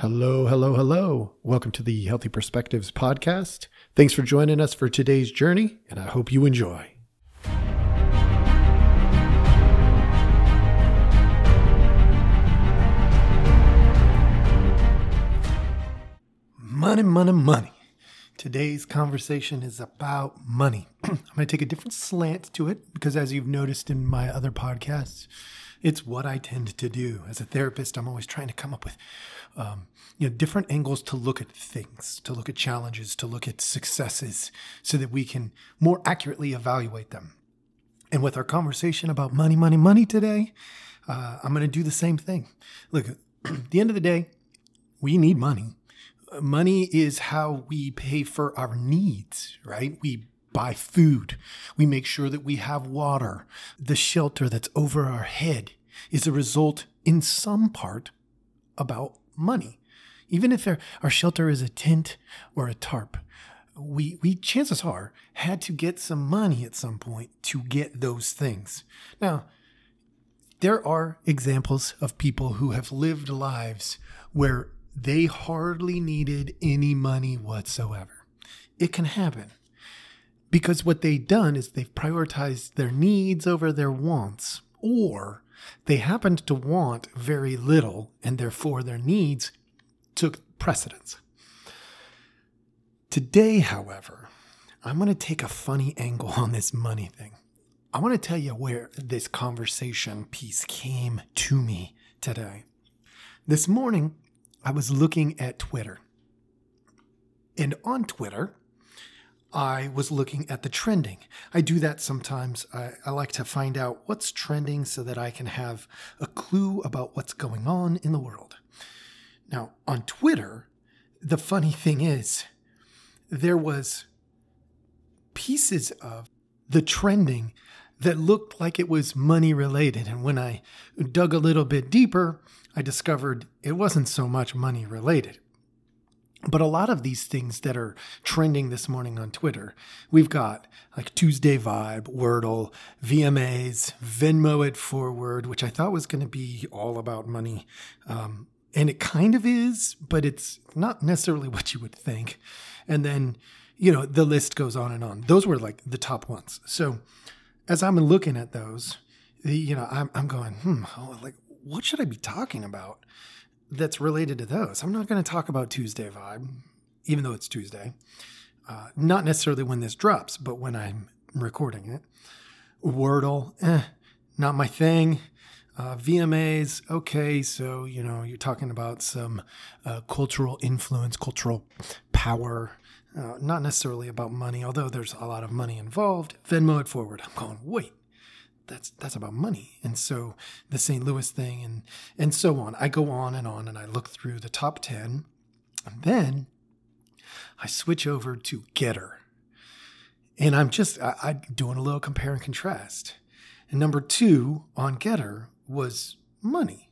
Hello, hello, hello. Welcome to the Healthy Perspectives podcast. Thanks for joining us for today's journey, and I hope you enjoy. Money, money, money. Today's conversation is about money. I'm going to take a different slant to it because, as you've noticed in my other podcasts, it's what I tend to do. As a therapist, I'm always trying to come up with um, you know, different angles to look at things, to look at challenges, to look at successes, so that we can more accurately evaluate them. And with our conversation about money, money, money today, uh, I'm going to do the same thing. Look, at the end of the day, we need money. Money is how we pay for our needs, right? We buy food. We make sure that we have water. The shelter that's over our head is a result, in some part, about money. Even if our shelter is a tent or a tarp, we, we chances are had to get some money at some point to get those things. Now, there are examples of people who have lived lives where they hardly needed any money whatsoever. It can happen because what they've done is they've prioritized their needs over their wants, or they happened to want very little and therefore their needs took precedence. Today, however, I'm going to take a funny angle on this money thing. I want to tell you where this conversation piece came to me today. This morning, I was looking at Twitter. And on Twitter, I was looking at the trending. I do that sometimes. I, I, like to find out what's trending so that I can have a clue about what's going on in the world. Now, on Twitter, the funny thing is, there was pieces of the trending that looked like it was money related. And when I dug a little bit deeper, I discovered it wasn't so much money related. But a lot of these things that are trending this morning on Twitter, we've got like Tuesday Vibe, Wordle, VMAs, Venmo it forward, which I thought was going to be all about money. Um, and it kind of is, but it's not necessarily what you would think. And then, you know, the list goes on and on. Those were like the top ones. So as I'm looking at those, the, you know, I'm, I'm going, hmm, like, what should I be talking about? That's related to those. I'm not going to talk about Tuesday Vibe, even though it's Tuesday. Uh, not necessarily when this drops, but when I'm recording it. Wordle, eh, not my thing. Uh, VMAs, okay, so you know you're talking about some uh, cultural influence, cultural power, uh, not necessarily about money, although there's a lot of money involved. Venmo it forward. I'm going, wait, that's that's about money. And so the St. Louis thing and and so on. I go on and on and I look through the top 10 and then I switch over to Gettr And I'm just I, I doing a little compare and contrast. And number 2 on Gettr was money.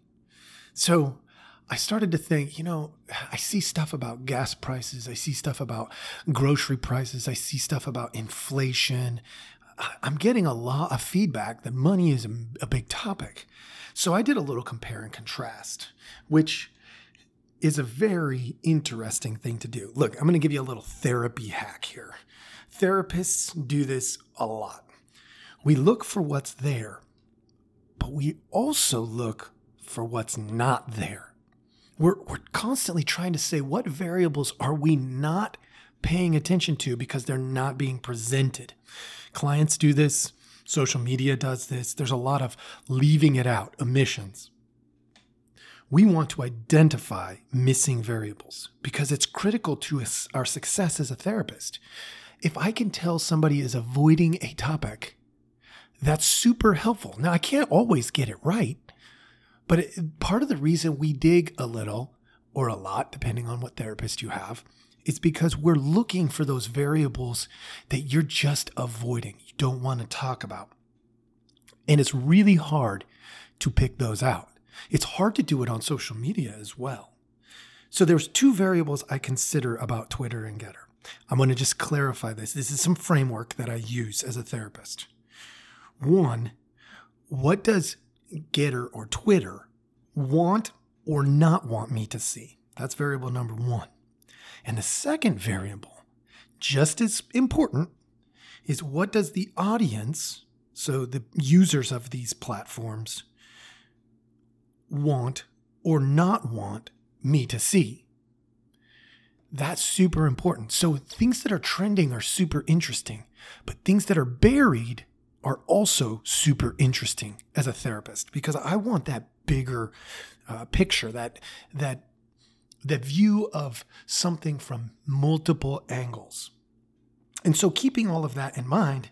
So I started to think, you know, I see stuff about gas prices. I see stuff about grocery prices. I see stuff about inflation. I'm getting a lot of feedback that money is a, big topic. So I did a little compare and contrast, which is a very interesting thing to do. Look, I'm going to give you a little therapy hack here. Therapists do this a lot. We look for what's there, but we also look for what's not there. We're, we're constantly trying to say what variables are we not paying attention to because they're not being presented. Clients do this, social media does this. There's a lot of leaving it out, omissions. We want to identify missing variables because it's critical to our success as a therapist. If I can tell somebody is avoiding a topic, that's super helpful. Now, I can't always get it right, but it, part of the reason we dig a little or a lot, depending on what therapist you have, it's because we're looking for those variables that you're just avoiding, you don't want to talk about. And it's really hard to pick those out. It's hard to do it on social media as well. So there's two variables I consider about Twitter and Gettr. I'm going to just clarify this. This is some framework that I use as a therapist. One, what does Gettr or Twitter want or not want me to see? That's variable number one. And the second variable, just as important, is what does the audience, so the users of these platforms, want or not want me to see? That's super important. So things that are trending are super interesting, but things that are buried are also super interesting as a therapist because I want that bigger uh, picture, that that that view of something from multiple angles. And so, keeping all of that in mind,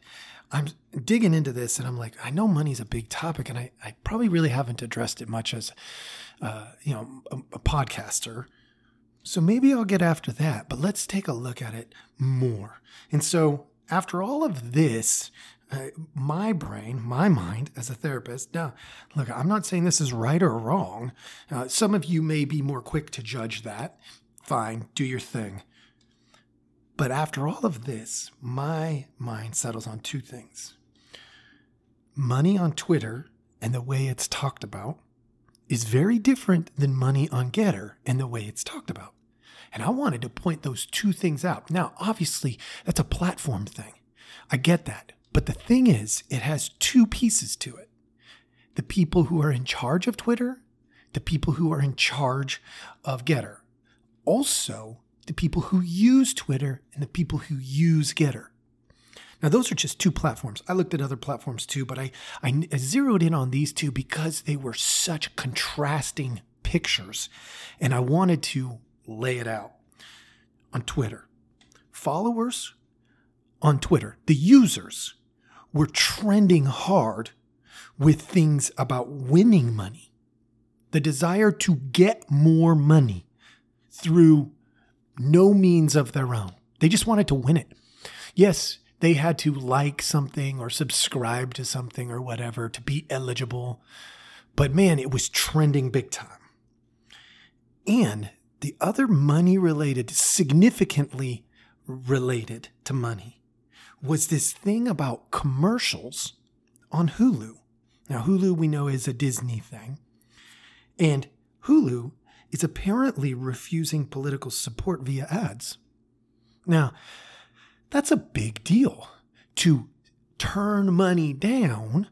I'm digging into this and I'm like, I know money's a big topic, and I, I probably really haven't addressed it much as, uh, you know, a, a podcaster. So maybe I'll get after that, but let's take a look at it more. And so, after all of this, uh, my brain, my mind as a therapist. Now, look, I'm not saying this is right or wrong. Uh, some of you may be more quick to judge that. Fine, do your thing. But after all of this, my mind settles on two things money on Twitter and the way it's talked about is very different than money on Gettr and the way it's talked about. And I wanted to point those two things out. Now, obviously, that's a platform thing. I get that. But the thing is, it has two pieces to it the people who are in charge of Twitter, the people who are in charge of Gettr, Also, the people who use Twitter and the people who use Gettr. Now, those are just two platforms. I looked at other platforms too, but I, I, zeroed in on these two because they were such contrasting pictures, and I wanted to lay it out. On Twitter, followers on Twitter, the users were trending hard with things about winning money, the desire to get more money through no means of their own. They just wanted to win it. Yes, they had to like something or subscribe to something or whatever to be eligible, but man, it was trending big time. And the other money related, significantly related to money, was this thing about commercials on Hulu. Now, Hulu we know is a Disney thing. And Hulu is apparently refusing political support via ads. Now, that's a big deal. To turn money down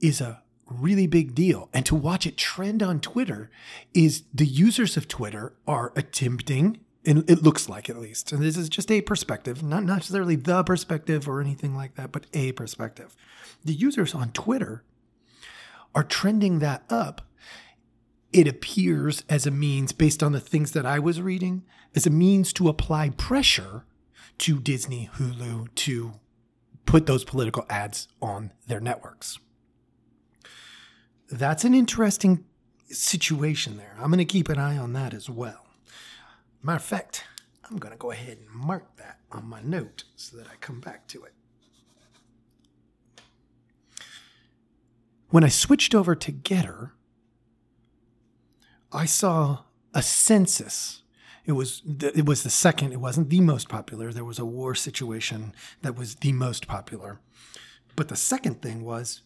is a really big deal. And to watch it trend on Twitter is the users of Twitter are attempting it, it looks like at least. And this is just a perspective, not necessarily the perspective or anything like that, but a perspective. The users on Twitter are trending that up. It appears as a means, based on the things that I was reading, as a means to apply pressure to Disney, Hulu to put those political ads on their networks. That's an interesting situation there. I'm going to keep an eye on that as well. Matter of fact, I'm going to go ahead and mark that on my note so that I come back to it. When I switched over to Gettr, I saw a census. It was the, it was the second. It wasn't the most popular. There was a war situation that was the most popular, but the second thing was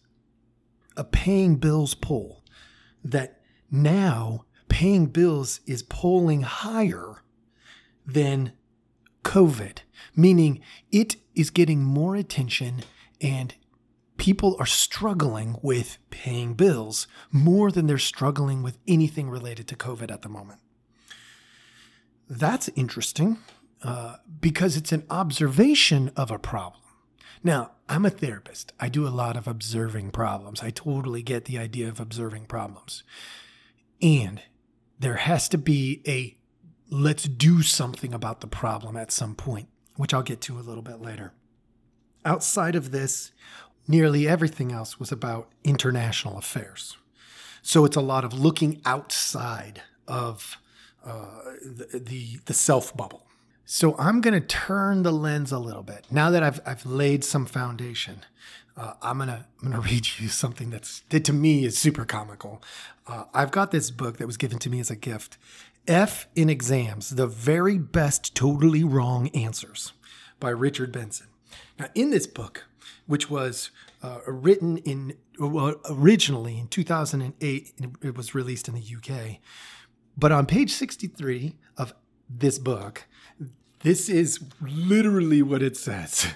a paying bills poll. That now paying bills is polling higher than COVID, meaning it is getting more attention and people are struggling with paying bills more than they're struggling with anything related to COVID at the moment. That's interesting uh, because it's an observation of a problem. Now, I'm a therapist. I do a lot of observing problems. I totally get the idea of observing problems. And there has to be a let's do something about the problem at some point, which I'll get to a little bit later. Outside of this, nearly everything else was about international affairs. So it's a lot of looking outside of uh, the, the, the self bubble. So I'm going to turn the lens a little bit. Now that I've, I've laid some foundation, uh, I'm gonna I'm gonna read you something that's that to me is super comical. Uh, I've got this book that was given to me as a gift, F in Exams The Very Best Totally Wrong Answers by Richard Benson. Now, in this book, which was uh, written in, well, originally in 2008, it was released in the UK. But on page 63 of this book, this is literally what it says.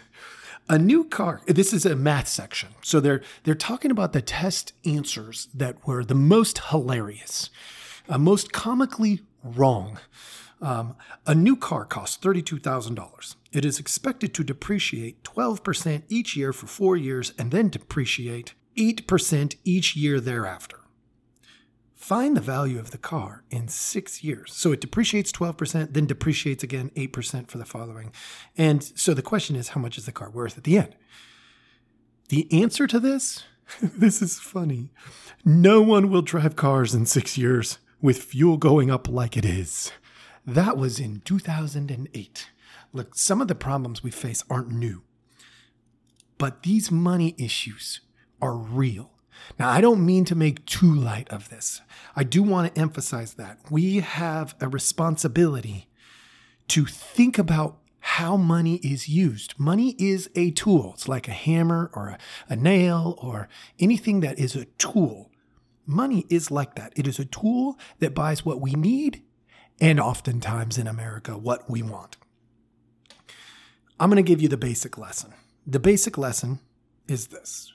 A new car. This is a math section. So they're they're talking about the test answers that were the most hilarious, uh, most comically wrong. Um, a new car costs $32,000. It is expected to depreciate 12% each year for four years and then depreciate 8% each year thereafter. Find the value of the car in six years. So it depreciates 12%, then depreciates again 8% for the following. And so the question is, how much is the car worth at the end? The answer to this, this is funny. No one will drive cars in six years with fuel going up like it is. That was in 2008. Look, some of the problems we face aren't new, but these money issues are real. Now, I don't mean to make too light of this. I do want to emphasize that we have a responsibility to think about how money is used. Money is a tool. It's like a hammer or a, a, nail or anything that is a tool. Money is like that. It is a tool that buys what we need and oftentimes in America, what we want. I'm going to give you the basic lesson. The basic lesson is this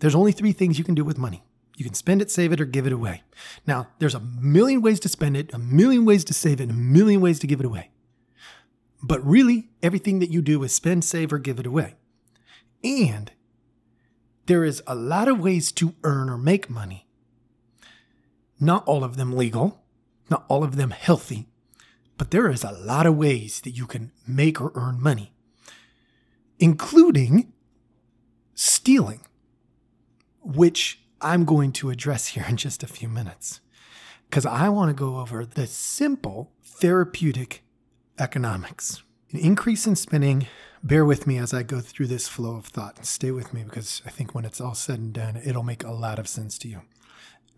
there's only three things you can do with money. You can spend it, save it, or give it away. Now, there's a million ways to spend it, a million ways to save it, a million ways to give it away. But really, everything that you do is spend, save, or give it away. And there is a lot of ways to earn or make money. Not all of them legal, not all of them healthy, but there is a lot of ways that you can make or earn money, including stealing which I'm going to address here in just a few minutes. Because I want to go over the simple therapeutic economics. An increase in spending, bear with me as I go through this flow of thought stay with me because I think when it's all said and done, it'll make a lot of sense to you.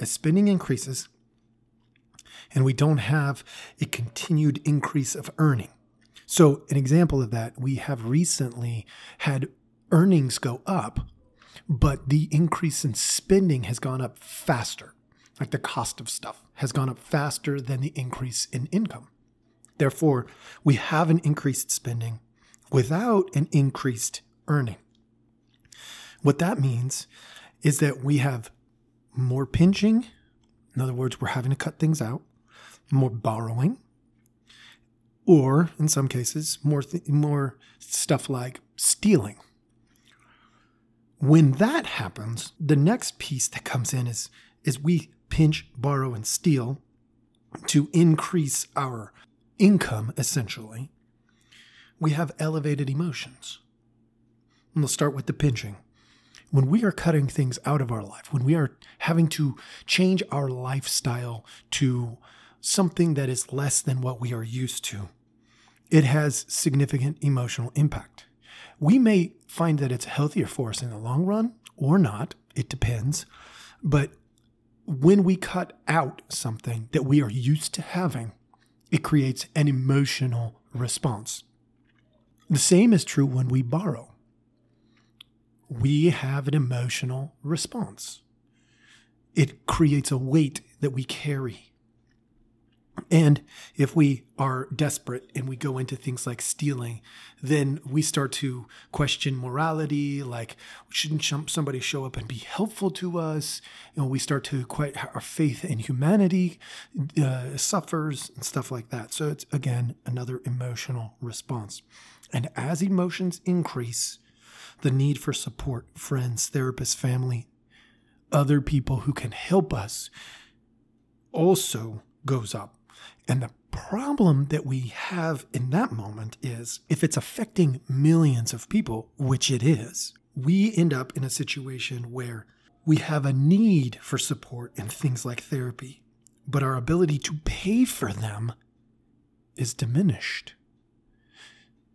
As spending increases and we don't have a continued increase of earning. So, an example of that, we have recently had earnings go up but the increase in spending has gone up faster. Like the cost of stuff has gone up faster than the increase in income. Therefore, we have an increased spending without an increased earning. What that means is that we have more pinching. In other words, we're having to cut things out, more borrowing, or in some cases, more, th- more stuff like stealing when that happens, the next piece that comes in is, is we pinch, borrow, and steal to increase our income, essentially. We have elevated emotions. And we'll start with the pinching. When we are cutting things out of our life, when we are having to change our lifestyle to something that is less than what we are used to, it has significant emotional impact. We may find that it's healthier for us in the long run or not. It depends. But when we cut out something that we are used to having, it creates an emotional response. The same is true when we borrow. We have an emotional response. It creates a weight that we carry and if we are desperate and we go into things like stealing, then we start to question morality. Like, shouldn't somebody show up and be helpful to us? And we start to quite our faith in humanity uh, suffers and stuff like that. So it's again another emotional response. And as emotions increase, the need for support, friends, therapists, family, other people who can help us also goes up. And the problem that we have in that moment is if it's affecting millions of people, which it is, we end up in a situation where we have a need for support and things like therapy, but our ability to pay for them is diminished.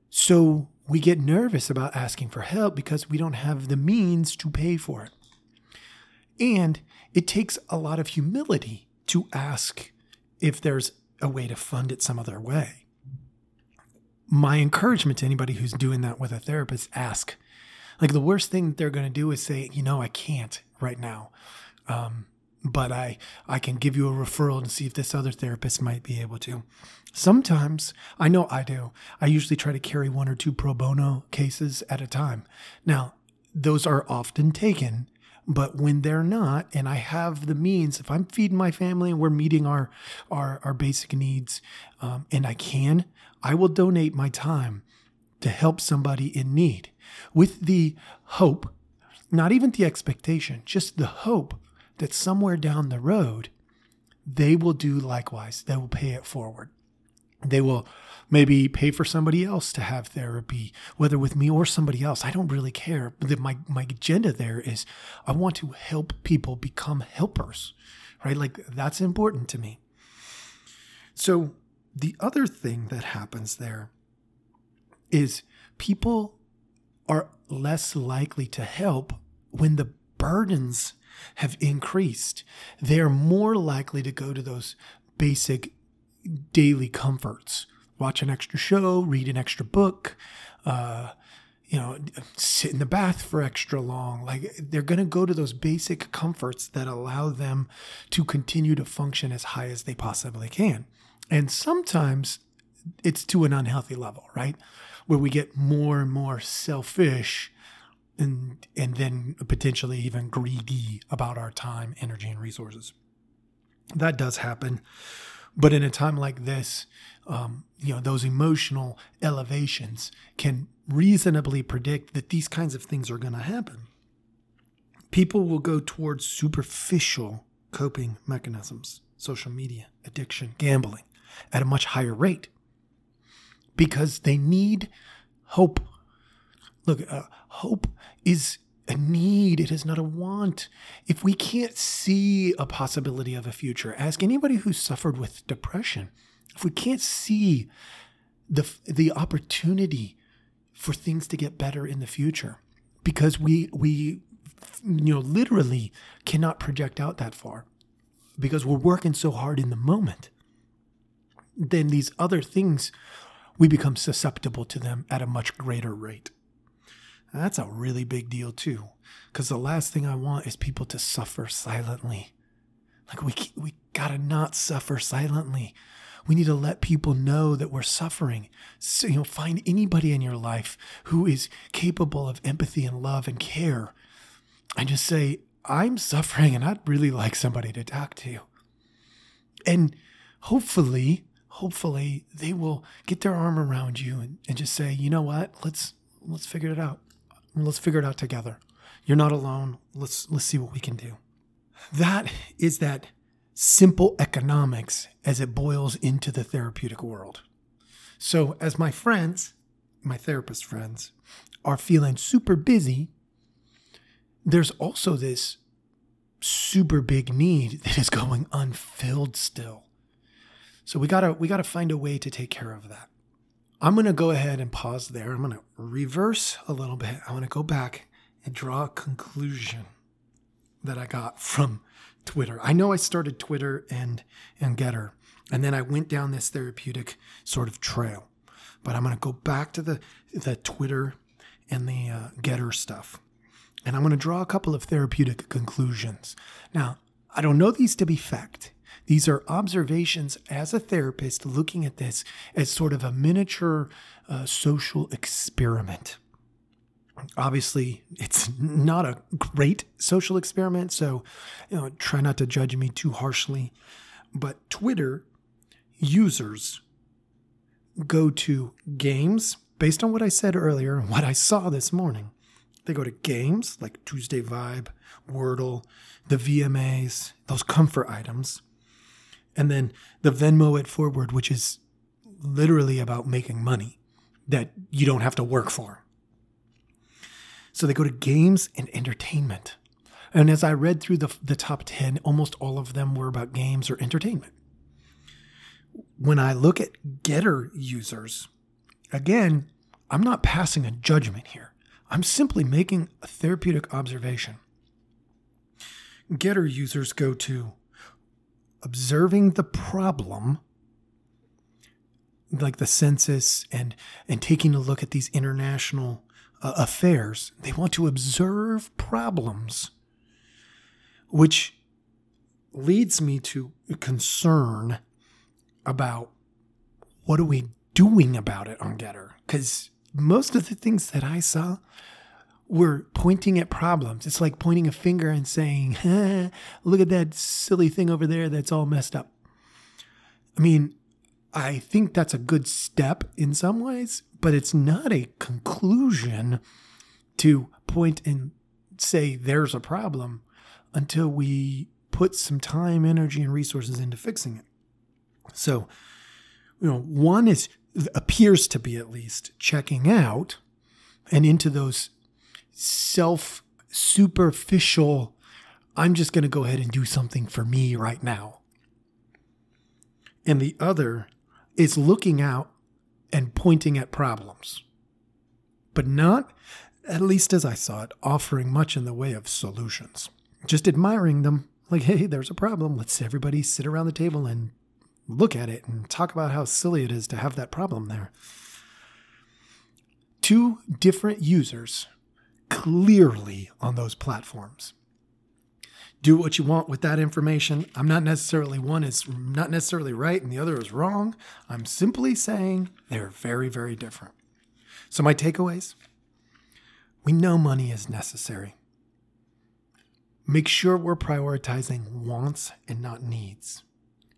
So we get nervous about asking for help because we don't have the means to pay for it. And it takes a lot of humility to ask if there's a way to fund it some other way. My encouragement to anybody who's doing that with a therapist, ask. Like the worst thing they're going to do is say, you know, I can't right now. Um, but I I can give you a referral and see if this other therapist might be able to. Sometimes I know I do. I usually try to carry one or two pro bono cases at a time. Now, those are often taken, but when they're not, and I have the means, if I'm feeding my family and we're meeting our our, our basic needs, um, and I can, I will donate my time to help somebody in need with the hope, not even the expectation, just the hope that somewhere down the road, they will do likewise. They will pay it forward. They will maybe pay for somebody else to have therapy, whether with me or somebody else. I don't really care. But my, my agenda there is I want to help people become helpers, right? Like that's important to me. So the other thing that happens there is people are less likely to help when the burdens have increased. They're more likely to go to those basic daily comforts watch an extra show, read an extra book, uh, you know, sit in the bath for extra long. Like they're going to go to those basic comforts that allow them to continue to function as high as they possibly can. And sometimes it's to an unhealthy level, right? Where we get more and more selfish and and then potentially even greedy about our time, energy, and resources. That does happen. But in a time like this, um, you know, those emotional elevations can reasonably predict that these kinds of things are going to happen. People will go towards superficial coping mechanisms, social media, addiction, gambling, at a much higher rate because they need hope. Look, uh, hope is a need, it is not a want. If we can't see a possibility of a future, ask anybody who's suffered with depression. If we can't see the, the opportunity for things to get better in the future, because we, we, you know, literally cannot project out that far because we're working so hard in the moment, then these other things, we become susceptible to them at a much greater rate. That's a really big deal too, because the last thing I want is people to suffer silently. Like we we gotta not suffer silently. We need to let people know that we're suffering. So, you know, find anybody in your life who is capable of empathy and love and care, and just say, "I'm suffering, and I'd really like somebody to talk to." And hopefully, hopefully, they will get their arm around you and, and just say, "You know what? Let's let's figure it out." Let's figure it out together. You're not alone. Let's let's see what we can do. That is that simple economics as it boils into the therapeutic world. So as my friends, my therapist friends, are feeling super busy, there's also this super big need that is going unfilled still. So we gotta we gotta find a way to take care of that. I'm going to go ahead and pause there. I'm going to reverse a little bit. I want to go back and draw a conclusion that I got from Twitter. I know I started Twitter and and Gettr, and then I went down this therapeutic sort of trail. But I'm going to go back to the the Twitter and the uh, Gettr stuff, and I'm going to draw a couple of therapeutic conclusions. Now, I don't know these to be fact. These are observations as a therapist looking at this as sort of a miniature uh, social experiment. Obviously, it's not a great social experiment, so you know, try not to judge me too harshly. But Twitter users go to games based on what I said earlier and what I saw this morning. They go to games like Tuesday Vibe, Wordle, the VMAs, those comfort items and then the Venmo it forward, which is literally about making money that you don't have to work for. So they go to games and entertainment. And as I read through the, the top 10, almost all of them were about games or entertainment. When I look at Gettr users, again, I'm not passing a judgment here. I'm simply making a therapeutic observation. Gettr users go to observing the problem like the census and and taking a look at these international uh, affairs they want to observe problems which leads me to concern about what are we doing about it on Gettr? Because most of the things that I saw were pointing at problems. It's like pointing a finger and saying, look at that silly thing over there that's all messed up. I mean, I think that's a good step in some ways, but it's not a conclusion to point and say there's a problem until we put some time, energy, and resources into fixing it. So, you know, one is appears to be at least checking out and into those self superficial, I'm just going to go ahead and do something for me right now. And the other is looking out and pointing at problems, but not, at least as I saw it, offering much in the way of solutions. Just admiring them, like, hey, there's a problem. Let's everybody sit around the table and look at it and talk about how silly it is to have that problem there. Two different users clearly on those platforms. Do what you want with that information. I'm not necessarily one is not necessarily right and the other is wrong. I'm simply saying they're very, very different. So, my takeaways we know money is necessary. Make sure we're prioritizing wants and not needs.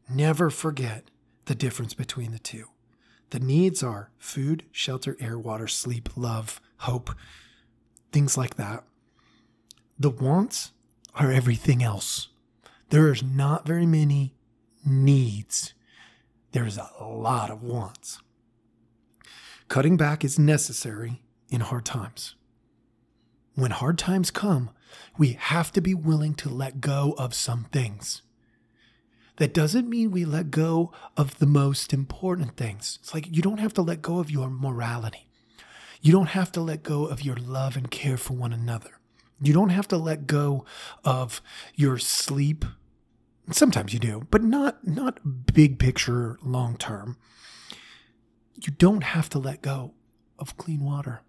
Never forget the difference between the two. The needs are food, shelter, air, water, sleep, love, hope, things like that. The wants are everything else. There is not very many needs. There's a lot of wants. Cutting back is necessary in hard times. When hard times come, we have to be willing to let go of some things. That doesn't mean we let go of the most important things. It's like you don't have to let go of your morality. You don't have to let go of your love and care for one another. You don't have to let go of your sleep. Sometimes you do, but not not big picture long term. You don't have to let go of clean water.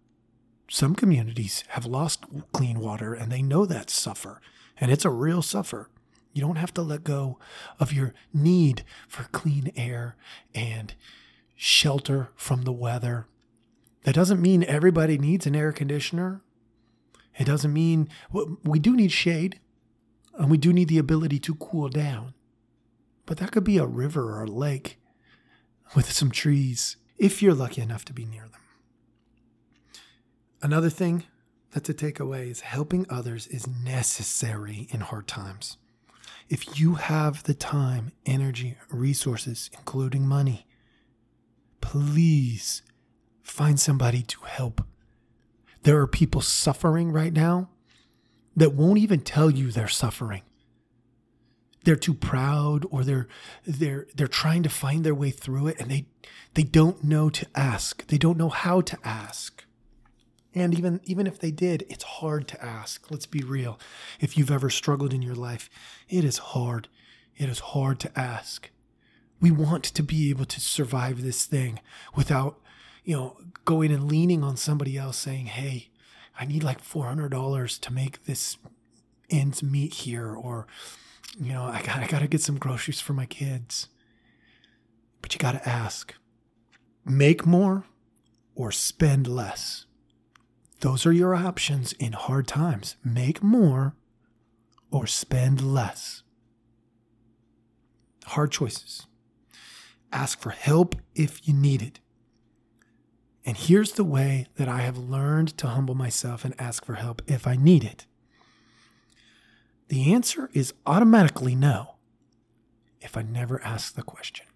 Some communities have lost clean water and they know that suffer, and it's a real suffer. You don't have to let go of your need for clean air and shelter from the weather that doesn't mean everybody needs an air conditioner. It doesn't mean we do need shade and we do need the ability to cool down. But that could be a river or a lake with some trees if you're lucky enough to be near them. Another thing that's a takeaway is helping others is necessary in hard times. If you have the time, energy, resources, including money, please Find somebody to help. There are people suffering right now that won't even tell you they're suffering. They're too proud or they're they're they're trying to find their way through it and they they don't know to ask. They don't know how to ask. And even even if they did, it's hard to ask. Let's be real. If you've ever struggled in your life, it is hard. It is hard to ask. We want to be able to survive this thing without you know, going and leaning on somebody else saying, hey, I need like $400 to make this ends meet here, or, you know, I got, I got to get some groceries for my kids. But you got to ask make more or spend less. Those are your options in hard times. Make more or spend less. Hard choices. Ask for help if you need it. And here's the way that I have learned to humble myself and ask for help if I need it. The answer is automatically no if I never ask the question.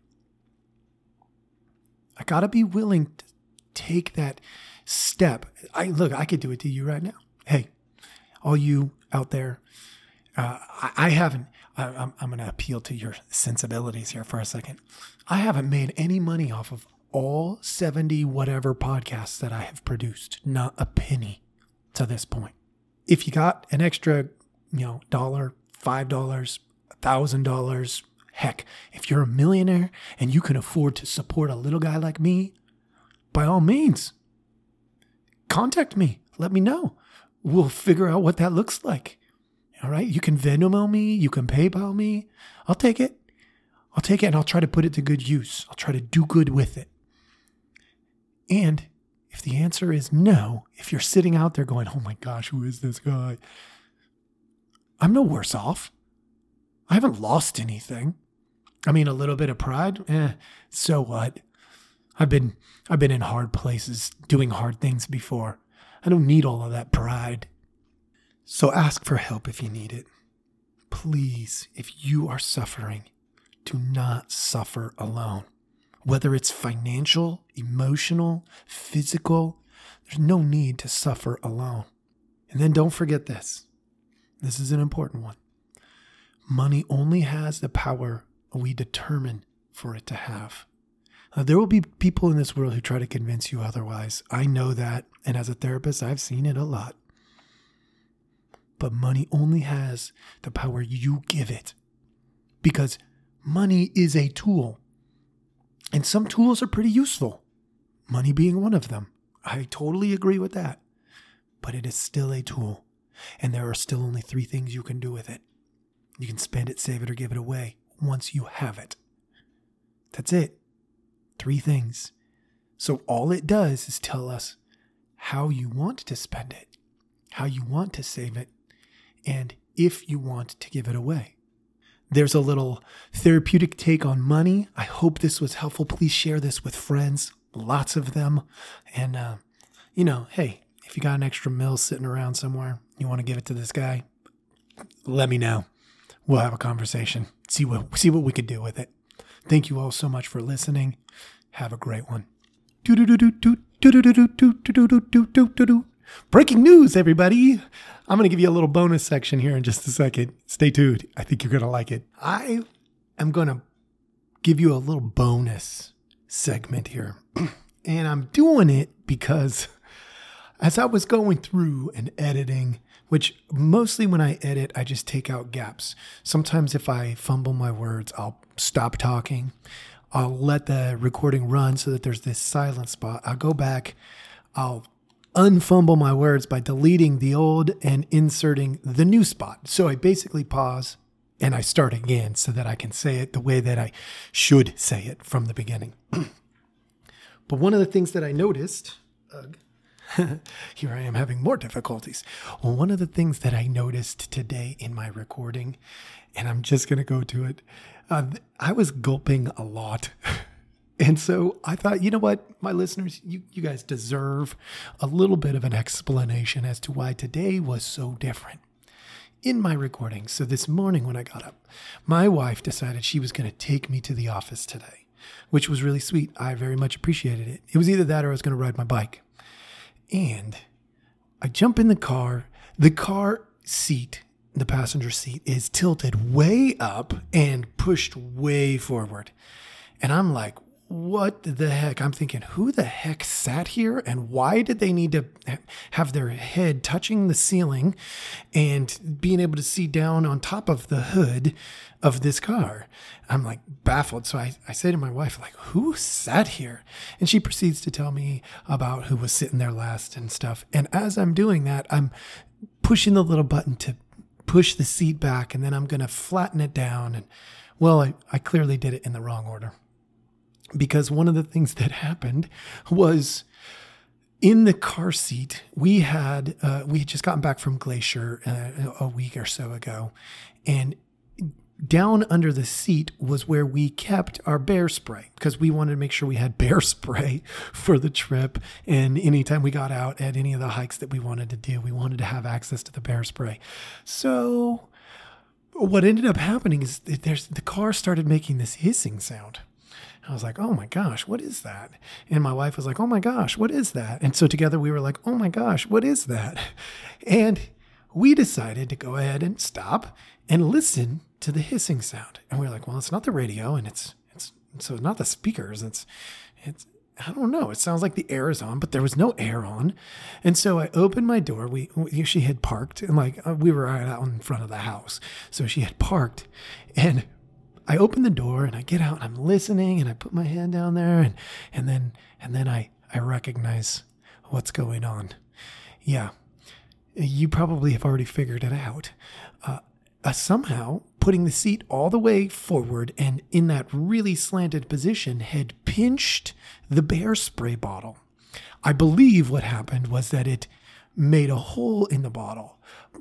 I got to be willing to take that step. I look, I could do it to you right now. Hey, all you out there, uh, I, I, haven't. I, I'm, I'm going to appeal to your sensibilities here for a second. I haven't made any money off of all 70 whatever podcasts that I have produced, not a penny to this point. If you got an extra, you know, dollar, five dollars, a thousand dollars, heck, if you're a millionaire and you can afford to support a little guy like me, by all means, contact me. Let me know. We'll figure out what that looks like. All right. You can Venmo me. You can PayPal me. I'll take it. I'll take it and I'll try to put it to good use. I'll try to do good with it. And if the answer is no, if you're sitting out there going, oh my gosh, who is this guy? I'm no worse off. I haven't lost anything. I mean, a little bit of pride, eh, so what? I've been I've been in hard places doing hard things before. I don't need all of that pride. So ask for help if you need it. Please, if you are suffering, do not suffer alone. Whether it's financial, emotional, physical, there's no need to suffer alone. And then don't forget this. This is an important one. Money only has the power we determine for it to have. Uh, there will be people in this world who try to convince you otherwise. I know that. And as a therapist, I've seen it a lot. But money only has the power you give it because money is a tool. And some tools are pretty useful, money being one of them. I totally agree with that. But it is still a tool. And there are still only three things you can do with it you can spend it, save it, or give it away once you have it. That's it. Three things. So all it does is tell us how you want to spend it, how you want to save it, and if you want to give it away. There's a little therapeutic take on money. I hope this was helpful. Please share this with friends, lots of them. And, uh, you know, hey, if you got an extra mill sitting around somewhere, you want to give it to this guy, let me know. We'll have a conversation. See what see what we could do with it. Thank you all so much for listening. Have a great one. Breaking news, everybody. I'm going to give you a little bonus section here in just a second. Stay tuned. I think you're going to like it. I am going to give you a little bonus segment here. and I'm doing it because as I was going through and editing, which mostly when I edit, I just take out gaps. Sometimes if I fumble my words, I'll stop talking. I'll let the recording run so that there's this silent spot. I'll go back. I'll unfumble my words by deleting the old and inserting the new spot. So I basically pause and I start again so that I can say it the way that I should say it from the beginning. but one of the things that I noticed, here I am having more difficulties. One of the things that I noticed today in my recording, and I'm just going to go to it, uh, I was gulping a lot. And so I thought, you know what, my listeners, you, you guys deserve a little bit of an explanation as to why today was so different in my recording. So this morning when I got up, my wife decided she was going to take me to the office today, which was really sweet. I very much appreciated it. It was either that or I was going to ride my bike. And I jump in the car. The car seat, the passenger seat, is tilted way up and pushed way forward. And I'm like, what the heck? I'm thinking, who the heck sat here and why did they need to have their head touching the ceiling and being able to see down on top of the hood of this car? I'm like baffled. So I, I say to my wife, like, who sat here? And she proceeds to tell me about who was sitting there last and stuff. And as I'm doing that, I'm pushing the little button to push the seat back and then I'm going to flatten it down. And well, I, I clearly did it in the wrong order because one of the things that happened was in the car seat we had uh, we had just gotten back from glacier uh, a week or so ago. And down under the seat was where we kept our bear spray because we wanted to make sure we had bear spray for the trip. And anytime we got out at any of the hikes that we wanted to do we wanted to have access to the bear spray. So what ended up happening is there's the car started making this hissing sound I was like, oh my gosh, what is that? And my wife was like, oh my gosh, what is that? And so together we were like, oh my gosh, what is that? And we decided to go ahead and stop and listen to the hissing sound. And we are like, well, it's not the radio and it's, it's, so it's not the speakers. It's, it's, I don't know. It sounds like the air is on, but there was no air on. And so I opened my door. We, we she had parked and like uh, we were right out in front of the house. So she had parked and I open the door and I get out and I'm listening and I put my hand down there and and then and then I I recognize what's going on. Yeah. you probably have already figured it out. Uh, uh, somehow, putting the seat all the way forward and in that really slanted position had pinched the bear spray bottle. I believe what happened was that it made a hole in the bottle,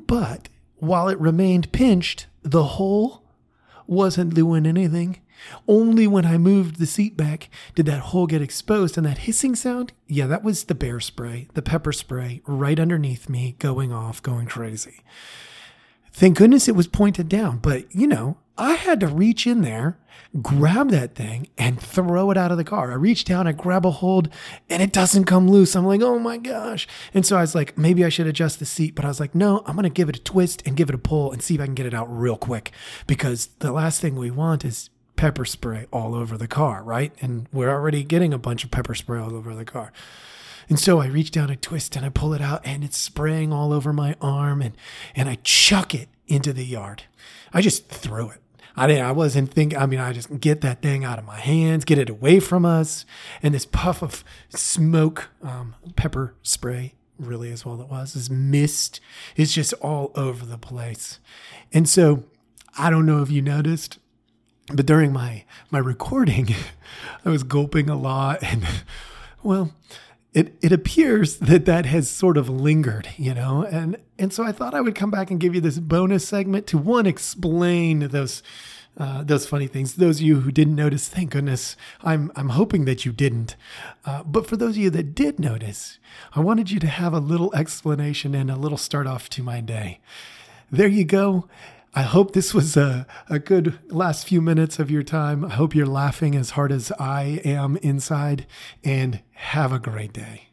but while it remained pinched, the hole wasn't doing anything. Only when I moved the seat back did that hole get exposed and that hissing sound. Yeah, that was the bear spray, the pepper spray right underneath me going off, going crazy. Thank goodness it was pointed down, but you know, I had to reach in there, grab that thing, and throw it out of the car. I reach down, I grab a hold, and it doesn't come loose. I'm like, oh my gosh. And so I was like, maybe I should adjust the seat, but I was like, no, I'm going to give it a twist and give it a pull and see if I can get it out real quick because the last thing we want is pepper spray all over the car, right? And we're already getting a bunch of pepper spray all over the car. And so I reach down, I twist, and I pull it out, and it's spraying all over my arm, and and I chuck it into the yard. I just threw it. I didn't. I wasn't thinking. I mean, I just get that thing out of my hands, get it away from us, and this puff of smoke, um, pepper spray, really is all it was. This mist is just all over the place, and so I don't know if you noticed, but during my my recording, I was gulping a lot, and well, it it appears that that has sort of lingered, you know, and and so I thought I would come back and give you this bonus segment to one explain those uh, those funny things. Those of you who didn't notice, thank goodness. I'm I'm hoping that you didn't. Uh, but for those of you that did notice, I wanted you to have a little explanation and a little start off to my day. There you go. I hope this was a, a good last few minutes of your time. I hope you're laughing as hard as I am inside, and have a great day.